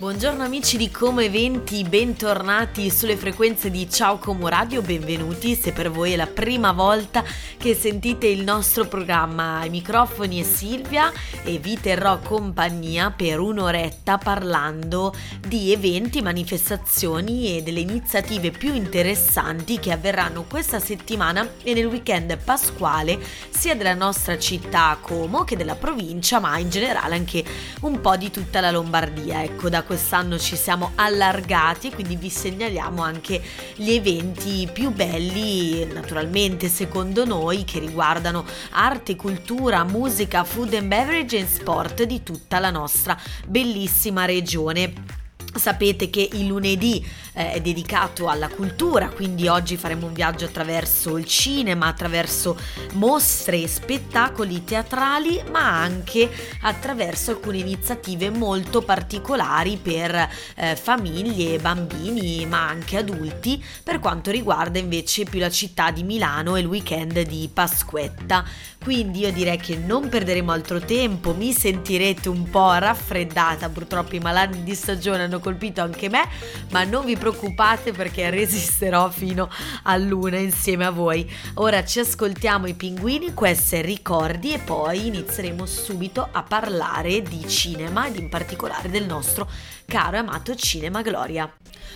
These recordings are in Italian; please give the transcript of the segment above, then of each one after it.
Buongiorno amici di Como Eventi, bentornati sulle frequenze di Ciao Como Radio, benvenuti se per voi è la prima volta che sentite il nostro programma. Ai microfoni è Silvia e vi terrò compagnia per un'oretta parlando di eventi, manifestazioni e delle iniziative più interessanti che avverranno questa settimana e nel weekend pasquale sia della nostra città Como che della provincia, ma in generale anche un po' di tutta la Lombardia. Ecco, da quest'anno ci siamo allargati, quindi vi segnaliamo anche gli eventi più belli, naturalmente secondo noi, che riguardano arte, cultura, musica, food and beverage e sport di tutta la nostra bellissima regione. Sapete che il lunedì eh, è dedicato alla cultura, quindi oggi faremo un viaggio attraverso il cinema, attraverso mostre e spettacoli teatrali, ma anche attraverso alcune iniziative molto particolari per eh, famiglie, bambini, ma anche adulti, per quanto riguarda invece più la città di Milano e il weekend di Pasquetta. Quindi io direi che non perderemo altro tempo, mi sentirete un po' raffreddata, purtroppo i malanni di stagione hanno colpito anche me, ma non vi preoccupate perché resisterò fino a luna insieme a voi. Ora ci ascoltiamo i pinguini, queste ricordi e poi inizieremo subito a parlare di cinema ed in particolare del nostro caro e amato Cinema Gloria.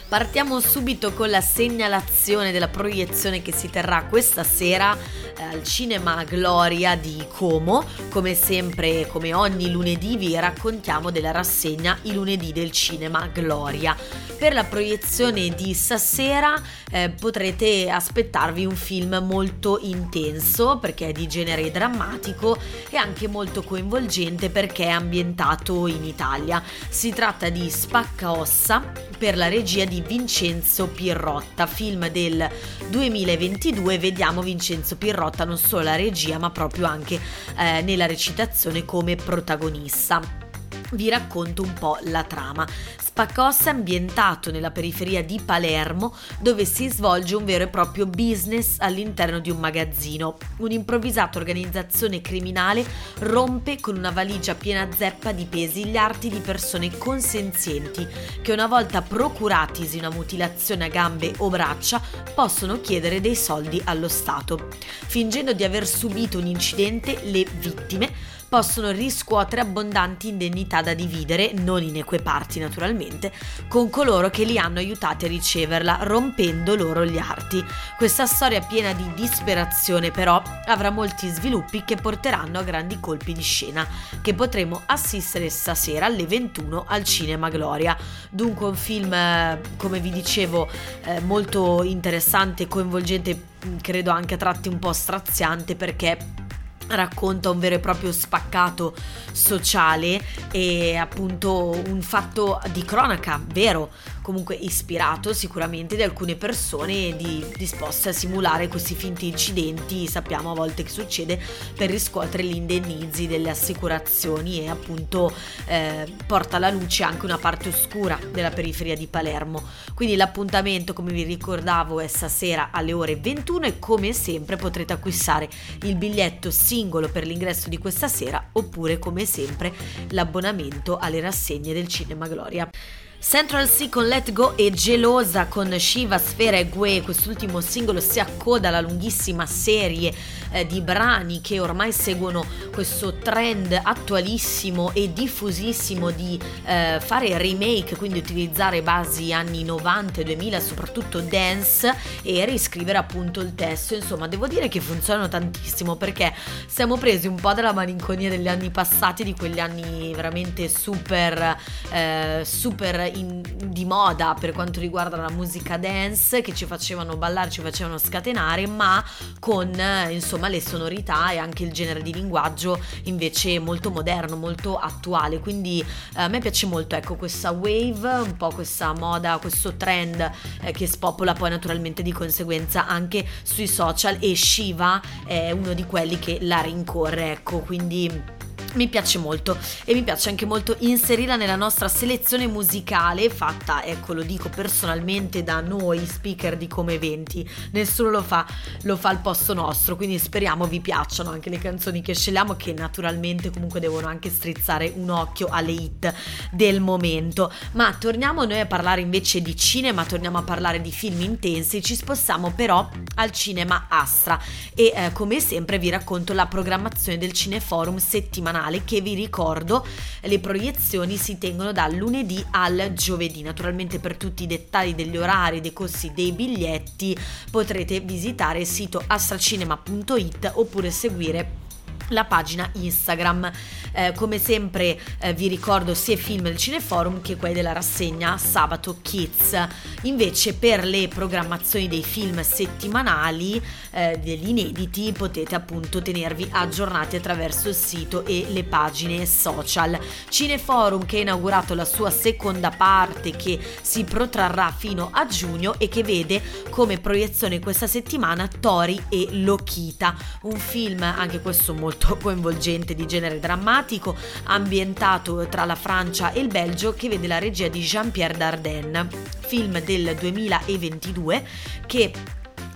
Partiamo subito con la segnalazione della proiezione che si terrà questa sera eh, al Cinema Gloria di Como. Come sempre, come ogni lunedì, vi raccontiamo della rassegna I lunedì del Cinema Gloria. Per la proiezione di stasera eh, potrete aspettarvi un film molto intenso perché è di genere drammatico e anche molto coinvolgente perché è ambientato in Italia. Si tratta di Spacca Ossa per la regia di Vincenzo Pirrotta, film del 2022. Vediamo Vincenzo Pirrotta non solo la regia ma proprio anche eh, nella recitazione come protagonista vi racconto un po' la trama. Spaccossa è ambientato nella periferia di Palermo dove si svolge un vero e proprio business all'interno di un magazzino. Un'improvvisata organizzazione criminale rompe con una valigia piena zeppa di pesi gli arti di persone consenzienti che una volta procuratisi una mutilazione a gambe o braccia possono chiedere dei soldi allo Stato. Fingendo di aver subito un incidente, le vittime possono riscuotere abbondanti indennità da dividere, non in eque parti naturalmente, con coloro che li hanno aiutati a riceverla, rompendo loro gli arti. Questa storia piena di disperazione però avrà molti sviluppi che porteranno a grandi colpi di scena, che potremo assistere stasera alle 21 al Cinema Gloria. Dunque un film, eh, come vi dicevo, eh, molto interessante, coinvolgente, credo anche a tratti un po' straziante perché racconta un vero e proprio spaccato sociale e appunto un fatto di cronaca vero comunque ispirato sicuramente di alcune persone di, disposte a simulare questi finti incidenti, sappiamo a volte che succede, per riscuotere gli indennizi delle assicurazioni e appunto eh, porta alla luce anche una parte oscura della periferia di Palermo. Quindi l'appuntamento, come vi ricordavo, è stasera alle ore 21 e come sempre potrete acquistare il biglietto singolo per l'ingresso di questa sera oppure come sempre l'abbonamento alle rassegne del Cinema Gloria. Central C con Let Go e Gelosa con Shiva, Sfera e Gue, quest'ultimo singolo si accoda alla lunghissima serie eh, di brani che ormai seguono questo trend attualissimo e diffusissimo di eh, fare remake, quindi utilizzare basi anni 90 e 2000, soprattutto dance e riscrivere appunto il testo. Insomma, devo dire che funzionano tantissimo perché siamo presi un po' dalla malinconia degli anni passati, di quegli anni veramente super, eh, super in, di moda per quanto riguarda la musica dance che ci facevano ballare, ci facevano scatenare, ma con insomma le sonorità e anche il genere di linguaggio invece molto moderno, molto attuale. Quindi eh, a me piace molto ecco questa wave, un po' questa moda, questo trend eh, che spopola poi naturalmente di conseguenza anche sui social e Shiva è uno di quelli che la rincorre, ecco, quindi mi piace molto e mi piace anche molto inserirla nella nostra selezione musicale fatta, ecco lo dico personalmente da noi speaker di Come Eventi, nessuno lo fa, lo fa al posto nostro, quindi speriamo vi piacciono anche le canzoni che scegliamo che naturalmente comunque devono anche strizzare un occhio alle hit del momento. Ma torniamo noi a parlare invece di cinema, torniamo a parlare di film intensi, ci spostiamo però al cinema Astra e eh, come sempre vi racconto la programmazione del Cineforum settimanale settimanale che vi ricordo le proiezioni si tengono dal lunedì al giovedì. Naturalmente per tutti i dettagli degli orari, dei costi dei biglietti potrete visitare il sito astracinema.it oppure seguire la pagina Instagram. Eh, come sempre eh, vi ricordo sia i film del Cineforum che quelli della rassegna Sabato Kids. Invece per le programmazioni dei film settimanali, eh, degli inediti, potete appunto tenervi aggiornati attraverso il sito e le pagine social. Cineforum che ha inaugurato la sua seconda parte che si protrarrà fino a giugno e che vede come proiezione questa settimana Tori e Lokita, un film anche questo molto coinvolgente di genere drammatico, ambientato tra la Francia e il Belgio, che vede la regia di Jean-Pierre Dardenne, film del 2022 che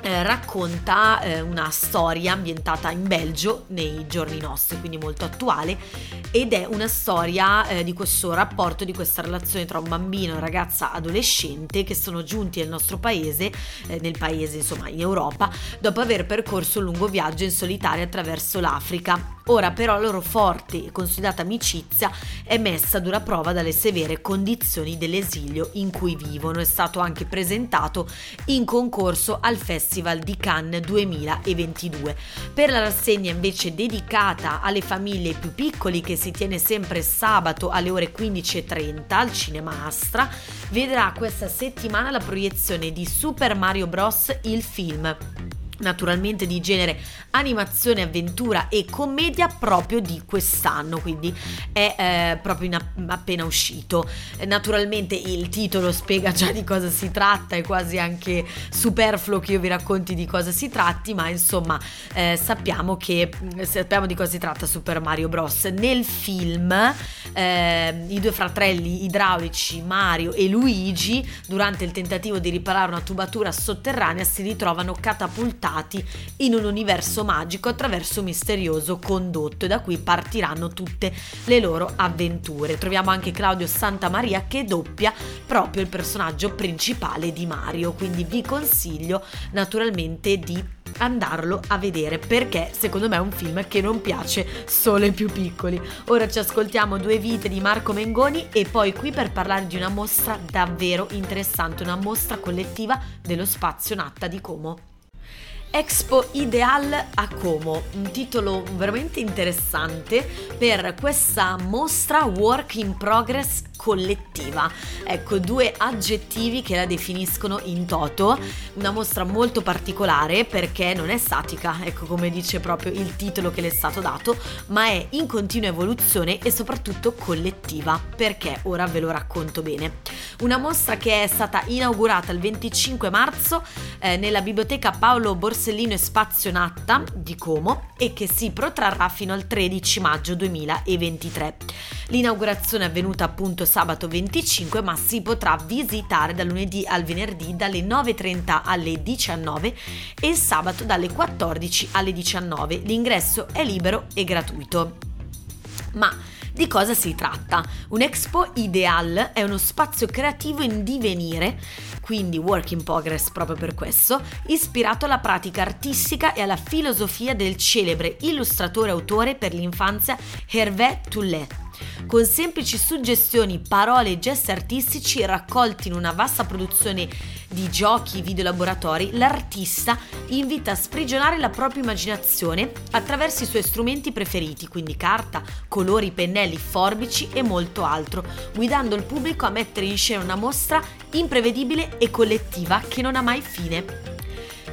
eh, racconta eh, una storia ambientata in Belgio nei giorni nostri, quindi molto attuale, ed è una storia eh, di questo rapporto, di questa relazione tra un bambino e una ragazza adolescente che sono giunti nel nostro paese, eh, nel paese insomma in Europa, dopo aver percorso un lungo viaggio in solitaria attraverso l'Africa Ora però la loro forte e consolidata amicizia è messa a dura prova dalle severe condizioni dell'esilio in cui vivono. È stato anche presentato in concorso al Festival di Cannes 2022. Per la rassegna invece dedicata alle famiglie più piccoli che si tiene sempre sabato alle ore 15.30 al Cinema Astra, vedrà questa settimana la proiezione di Super Mario Bros. il film naturalmente di genere animazione, avventura e commedia proprio di quest'anno, quindi è eh, proprio in, appena uscito. Naturalmente il titolo spiega già di cosa si tratta, è quasi anche superfluo che io vi racconti di cosa si tratti, ma insomma eh, sappiamo che sappiamo di cosa si tratta Super Mario Bros. Nel film eh, i due fratelli idraulici Mario e Luigi durante il tentativo di riparare una tubatura sotterranea si ritrovano catapultati portati in un universo magico attraverso un misterioso condotto e da qui partiranno tutte le loro avventure. Troviamo anche Claudio Santamaria che doppia proprio il personaggio principale di Mario, quindi vi consiglio naturalmente di andarlo a vedere perché secondo me è un film che non piace solo ai più piccoli. Ora ci ascoltiamo due vite di Marco Mengoni e poi qui per parlare di una mostra davvero interessante, una mostra collettiva dello spazio Natta di Como. Expo Ideal a Como, un titolo veramente interessante per questa mostra Work in Progress collettiva. Ecco, due aggettivi che la definiscono in toto. Una mostra molto particolare perché non è statica, ecco come dice proprio il titolo che le è stato dato, ma è in continua evoluzione e soprattutto collettiva, perché ora ve lo racconto bene. Una mostra che è stata inaugurata il 25 marzo eh, nella biblioteca Paolo Borsellino e Spazio Natta di Como e che si protrarrà fino al 13 maggio 2023. L'inaugurazione è avvenuta appunto sabato 25 ma si potrà visitare da lunedì al venerdì dalle 9.30 alle 19 e il sabato dalle 14 alle 19. L'ingresso è libero e gratuito. Ma di cosa si tratta? Un Expo Ideal è uno spazio creativo in divenire, quindi work in progress proprio per questo, ispirato alla pratica artistica e alla filosofia del celebre illustratore autore per l'infanzia Hervé Toulet con semplici suggestioni, parole e gesti artistici raccolti in una vasta produzione di giochi, video laboratori, l'artista invita a sprigionare la propria immaginazione attraverso i suoi strumenti preferiti, quindi carta, colori, pennelli, forbici e molto altro, guidando il pubblico a mettere in scena una mostra imprevedibile e collettiva che non ha mai fine.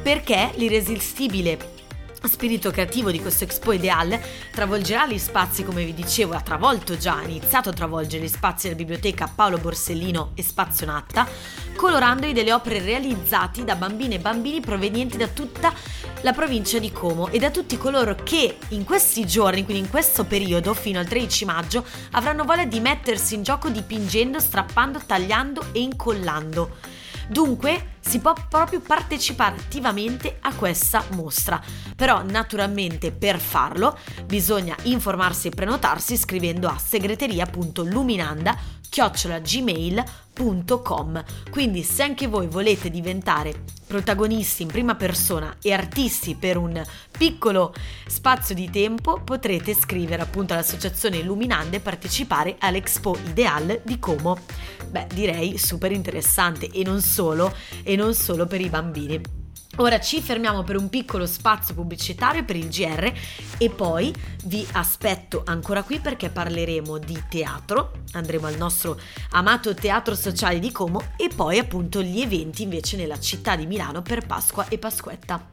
Perché l'irresistibile spirito creativo di questo Expo Ideal travolgerà gli spazi, come vi dicevo, ha travolto già, ha iniziato a travolgere gli spazi della biblioteca Paolo Borsellino e Spazio Natta, colorandoli delle opere realizzate da bambine e bambini provenienti da tutta la provincia di Como e da tutti coloro che in questi giorni, quindi in questo periodo fino al 13 maggio, avranno voglia di mettersi in gioco dipingendo, strappando, tagliando e incollando. Dunque si può proprio partecipare attivamente a questa mostra. Però naturalmente per farlo bisogna informarsi e prenotarsi scrivendo a segreteria.luminanda chiocciolagmail.com. Quindi se anche voi volete diventare protagonisti in prima persona e artisti per un piccolo spazio di tempo, potrete scrivere appunto all'associazione Luminande e partecipare all'Expo Ideal di Como. Beh, direi super interessante e non solo, e non solo per i bambini. Ora ci fermiamo per un piccolo spazio pubblicitario per il GR e poi vi aspetto ancora qui perché parleremo di teatro, andremo al nostro amato teatro sociale di Como e poi appunto gli eventi invece nella città di Milano per Pasqua e Pasquetta.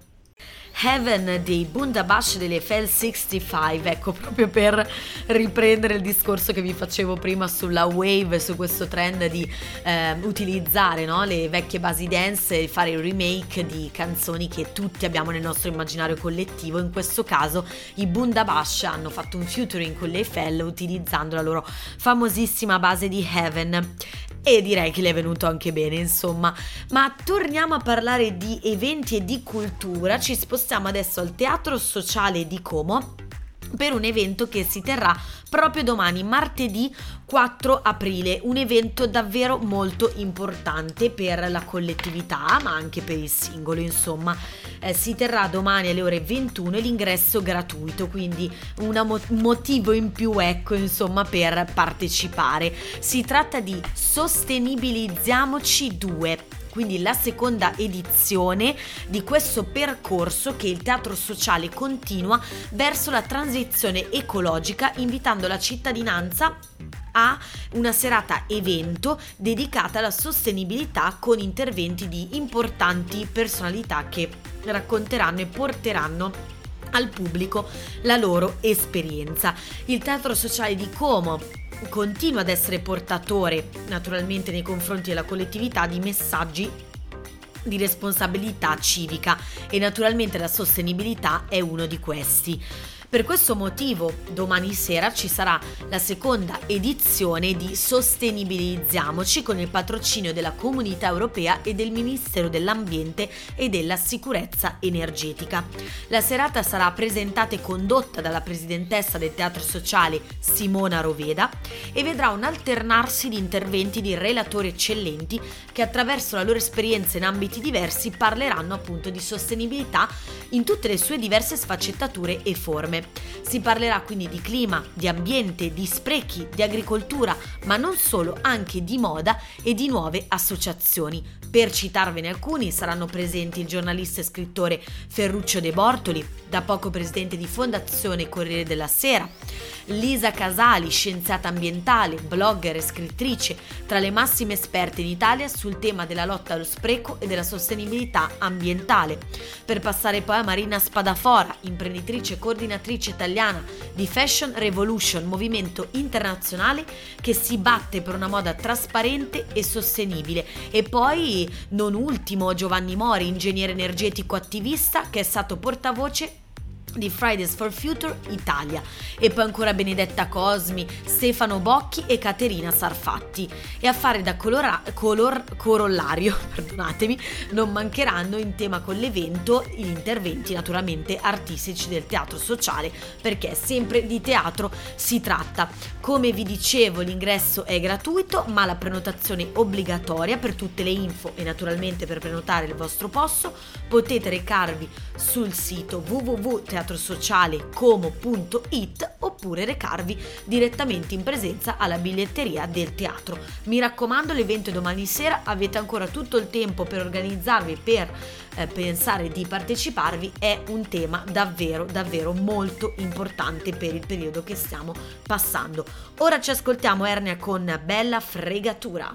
Heaven dei Bundabash dell'Eiffel 65, ecco proprio per riprendere il discorso che vi facevo prima sulla wave, su questo trend di eh, utilizzare no, le vecchie basi dance e fare il remake di canzoni che tutti abbiamo nel nostro immaginario collettivo, in questo caso i Bundabash hanno fatto un featuring con l'Eiffel utilizzando la loro famosissima base di Heaven. E direi che le è venuto anche bene, insomma. Ma torniamo a parlare di eventi e di cultura, ci spostiamo adesso al Teatro Sociale di Como per un evento che si terrà proprio domani, martedì 4 aprile, un evento davvero molto importante per la collettività, ma anche per il singolo, insomma. Eh, si terrà domani alle ore 21 e l'ingresso gratuito, quindi un mo- motivo in più, ecco, insomma, per partecipare. Si tratta di Sostenibilizziamoci 2 quindi la seconda edizione di questo percorso che il teatro sociale continua verso la transizione ecologica invitando la cittadinanza a una serata evento dedicata alla sostenibilità con interventi di importanti personalità che racconteranno e porteranno al pubblico la loro esperienza. Il Teatro Sociale di Como continua ad essere portatore, naturalmente nei confronti della collettività, di messaggi di responsabilità civica e naturalmente la sostenibilità è uno di questi. Per questo motivo domani sera ci sarà la seconda edizione di Sostenibilizziamoci con il patrocinio della Comunità Europea e del Ministero dell'Ambiente e della Sicurezza Energetica. La serata sarà presentata e condotta dalla presidentessa del Teatro Sociale Simona Roveda e vedrà un alternarsi di interventi di relatori eccellenti che attraverso la loro esperienza in ambiti diversi parleranno appunto di sostenibilità in tutte le sue diverse sfaccettature e forme. Si parlerà quindi di clima, di ambiente, di sprechi, di agricoltura, ma non solo, anche di moda e di nuove associazioni. Per citarvene alcuni saranno presenti il giornalista e scrittore Ferruccio De Bortoli, da poco presidente di Fondazione Corriere della Sera, Lisa Casali, scienziata ambientale, blogger e scrittrice, tra le massime esperte in Italia sul tema della lotta allo spreco e della sostenibilità ambientale. Per passare poi a Marina Spadafora, imprenditrice e coordinatrice italiana di Fashion Revolution, movimento internazionale che si batte per una moda trasparente e sostenibile. E poi, non ultimo, Giovanni Mori, ingegnere energetico attivista che è stato portavoce di Fridays for Future Italia e poi ancora Benedetta Cosmi, Stefano Bocchi e Caterina Sarfatti e a fare da colora- color- corollario, perdonatemi, non mancheranno in tema con l'evento gli interventi naturalmente artistici del teatro sociale perché sempre di teatro si tratta. Come vi dicevo l'ingresso è gratuito ma la prenotazione obbligatoria per tutte le info e naturalmente per prenotare il vostro posto potete recarvi sul sito www teatrosocialecomo.it oppure recarvi direttamente in presenza alla biglietteria del teatro. Mi raccomando, l'evento è domani sera, avete ancora tutto il tempo per organizzarvi, per eh, pensare di parteciparvi, è un tema davvero, davvero molto importante per il periodo che stiamo passando. Ora ci ascoltiamo Ernia con Bella Fregatura.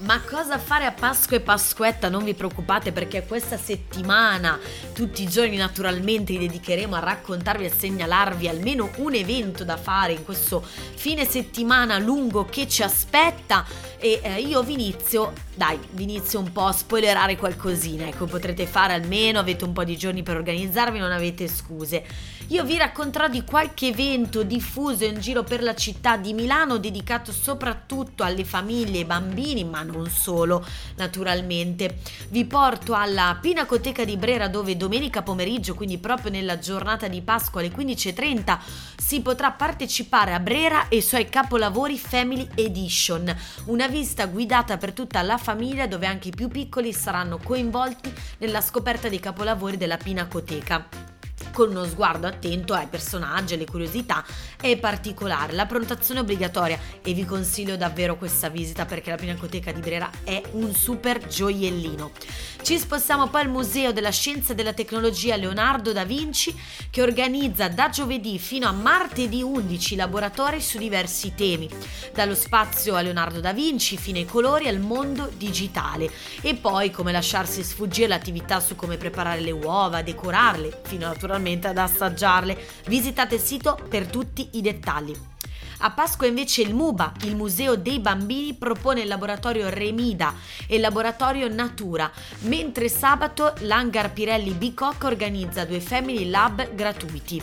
Ma cosa fare a Pasqua e Pasquetta? Non vi preoccupate perché questa settimana, tutti i giorni naturalmente, li dedicheremo a raccontarvi e a segnalarvi almeno un evento da fare in questo fine settimana lungo che ci aspetta. E eh, io vi inizio, dai, vi inizio un po' a spoilerare qualcosina. Ecco, potrete fare almeno, avete un po' di giorni per organizzarvi, non avete scuse. Io vi racconterò di qualche evento diffuso in giro per la città di Milano dedicato soprattutto alle famiglie e ai bambini, ma non solo, naturalmente. Vi porto alla Pinacoteca di Brera dove domenica pomeriggio, quindi proprio nella giornata di Pasqua alle 15.30, si potrà partecipare a Brera e i suoi capolavori Family Edition, una vista guidata per tutta la famiglia dove anche i più piccoli saranno coinvolti nella scoperta dei capolavori della Pinacoteca con uno sguardo attento ai personaggi, alle curiosità è particolare. La prenotazione è obbligatoria e vi consiglio davvero questa visita perché la Pinacoteca di Brera è un super gioiellino. Ci spostiamo poi al Museo della Scienza e della Tecnologia Leonardo da Vinci che organizza da giovedì fino a martedì 11 laboratori su diversi temi, dallo spazio a Leonardo da Vinci fino ai colori al mondo digitale e poi come lasciarsi sfuggire l'attività su come preparare le uova, decorarle, fino naturalmente ad assaggiarle. Visitate il sito per tutti i dettagli. A Pasqua invece il MUBA, il Museo dei Bambini, propone il laboratorio Remida e il laboratorio Natura, mentre sabato l'Hangar Pirelli Bicoc organizza due Family Lab gratuiti.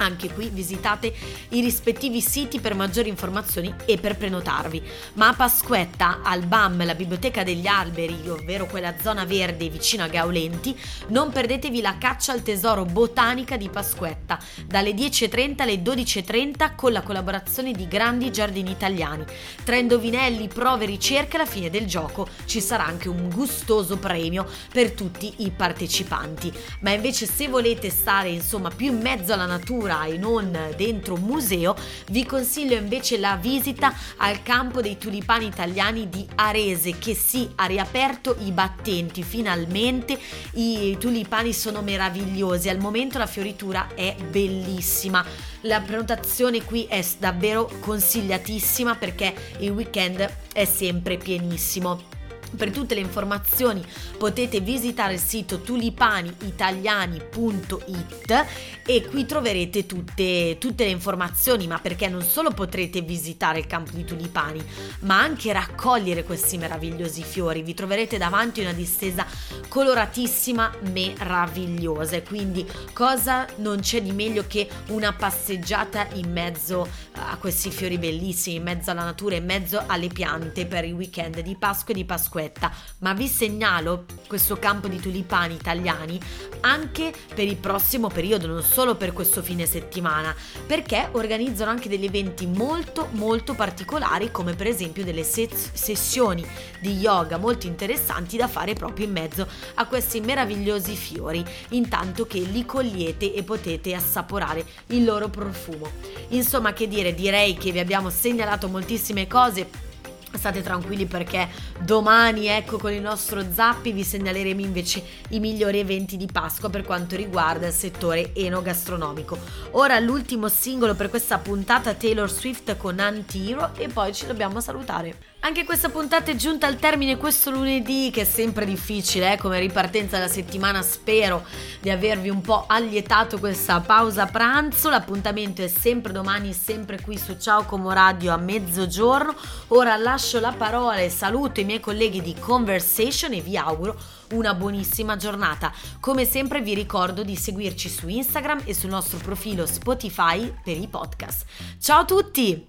Anche qui visitate i rispettivi siti per maggiori informazioni e per prenotarvi. Ma a Pasquetta, al BAM, la Biblioteca degli Alberi, ovvero quella zona verde vicino a Gaulenti, non perdetevi la caccia al tesoro botanica di Pasquetta, dalle 10.30 alle 12.30 con la collaborazione di grandi giardini italiani. Tra indovinelli, prove ricerche alla fine del gioco ci sarà anche un gustoso premio per tutti i partecipanti. Ma invece se volete stare insomma più in mezzo alla natura, e non dentro un museo, vi consiglio invece la visita al campo dei tulipani italiani di Arese che sì, ha riaperto i battenti finalmente, i tulipani sono meravigliosi, al momento la fioritura è bellissima. La prenotazione qui è davvero consigliatissima perché il weekend è sempre pienissimo. Per tutte le informazioni potete visitare il sito tulipaniitaliani.it e qui troverete tutte, tutte, le informazioni, ma perché non solo potrete visitare il campo di tulipani, ma anche raccogliere questi meravigliosi fiori. Vi troverete davanti una distesa coloratissima, meravigliosa. E quindi cosa non c'è di meglio che una passeggiata in mezzo a questi fiori bellissimi, in mezzo alla natura, in mezzo alle piante per il weekend di Pasqua e di Pasquetta, ma vi segnalo questo campo di tulipani italiani anche per il prossimo periodo, non solo per questo fine settimana, perché organizzano anche degli eventi molto molto particolari come per esempio delle ses- sessioni di yoga molto interessanti da fare proprio in mezzo a questi meravigliosi fiori, intanto che li cogliete e potete assaporare il loro profumo. Insomma, che dire, direi che vi abbiamo segnalato moltissime cose State tranquilli perché domani, ecco, con il nostro Zappi vi segnaleremo invece i migliori eventi di Pasqua per quanto riguarda il settore enogastronomico. Ora l'ultimo singolo per questa puntata Taylor Swift con Antiro e poi ci dobbiamo salutare. Anche questa puntata è giunta al termine questo lunedì che è sempre difficile, eh, come ripartenza della settimana. Spero di avervi un po' allietato questa pausa pranzo. L'appuntamento è sempre domani, sempre qui su Ciao Como Radio a mezzogiorno. Ora lascio la parola e saluto i miei colleghi di Conversation e vi auguro una buonissima giornata. Come sempre vi ricordo di seguirci su Instagram e sul nostro profilo Spotify per i podcast. Ciao a tutti!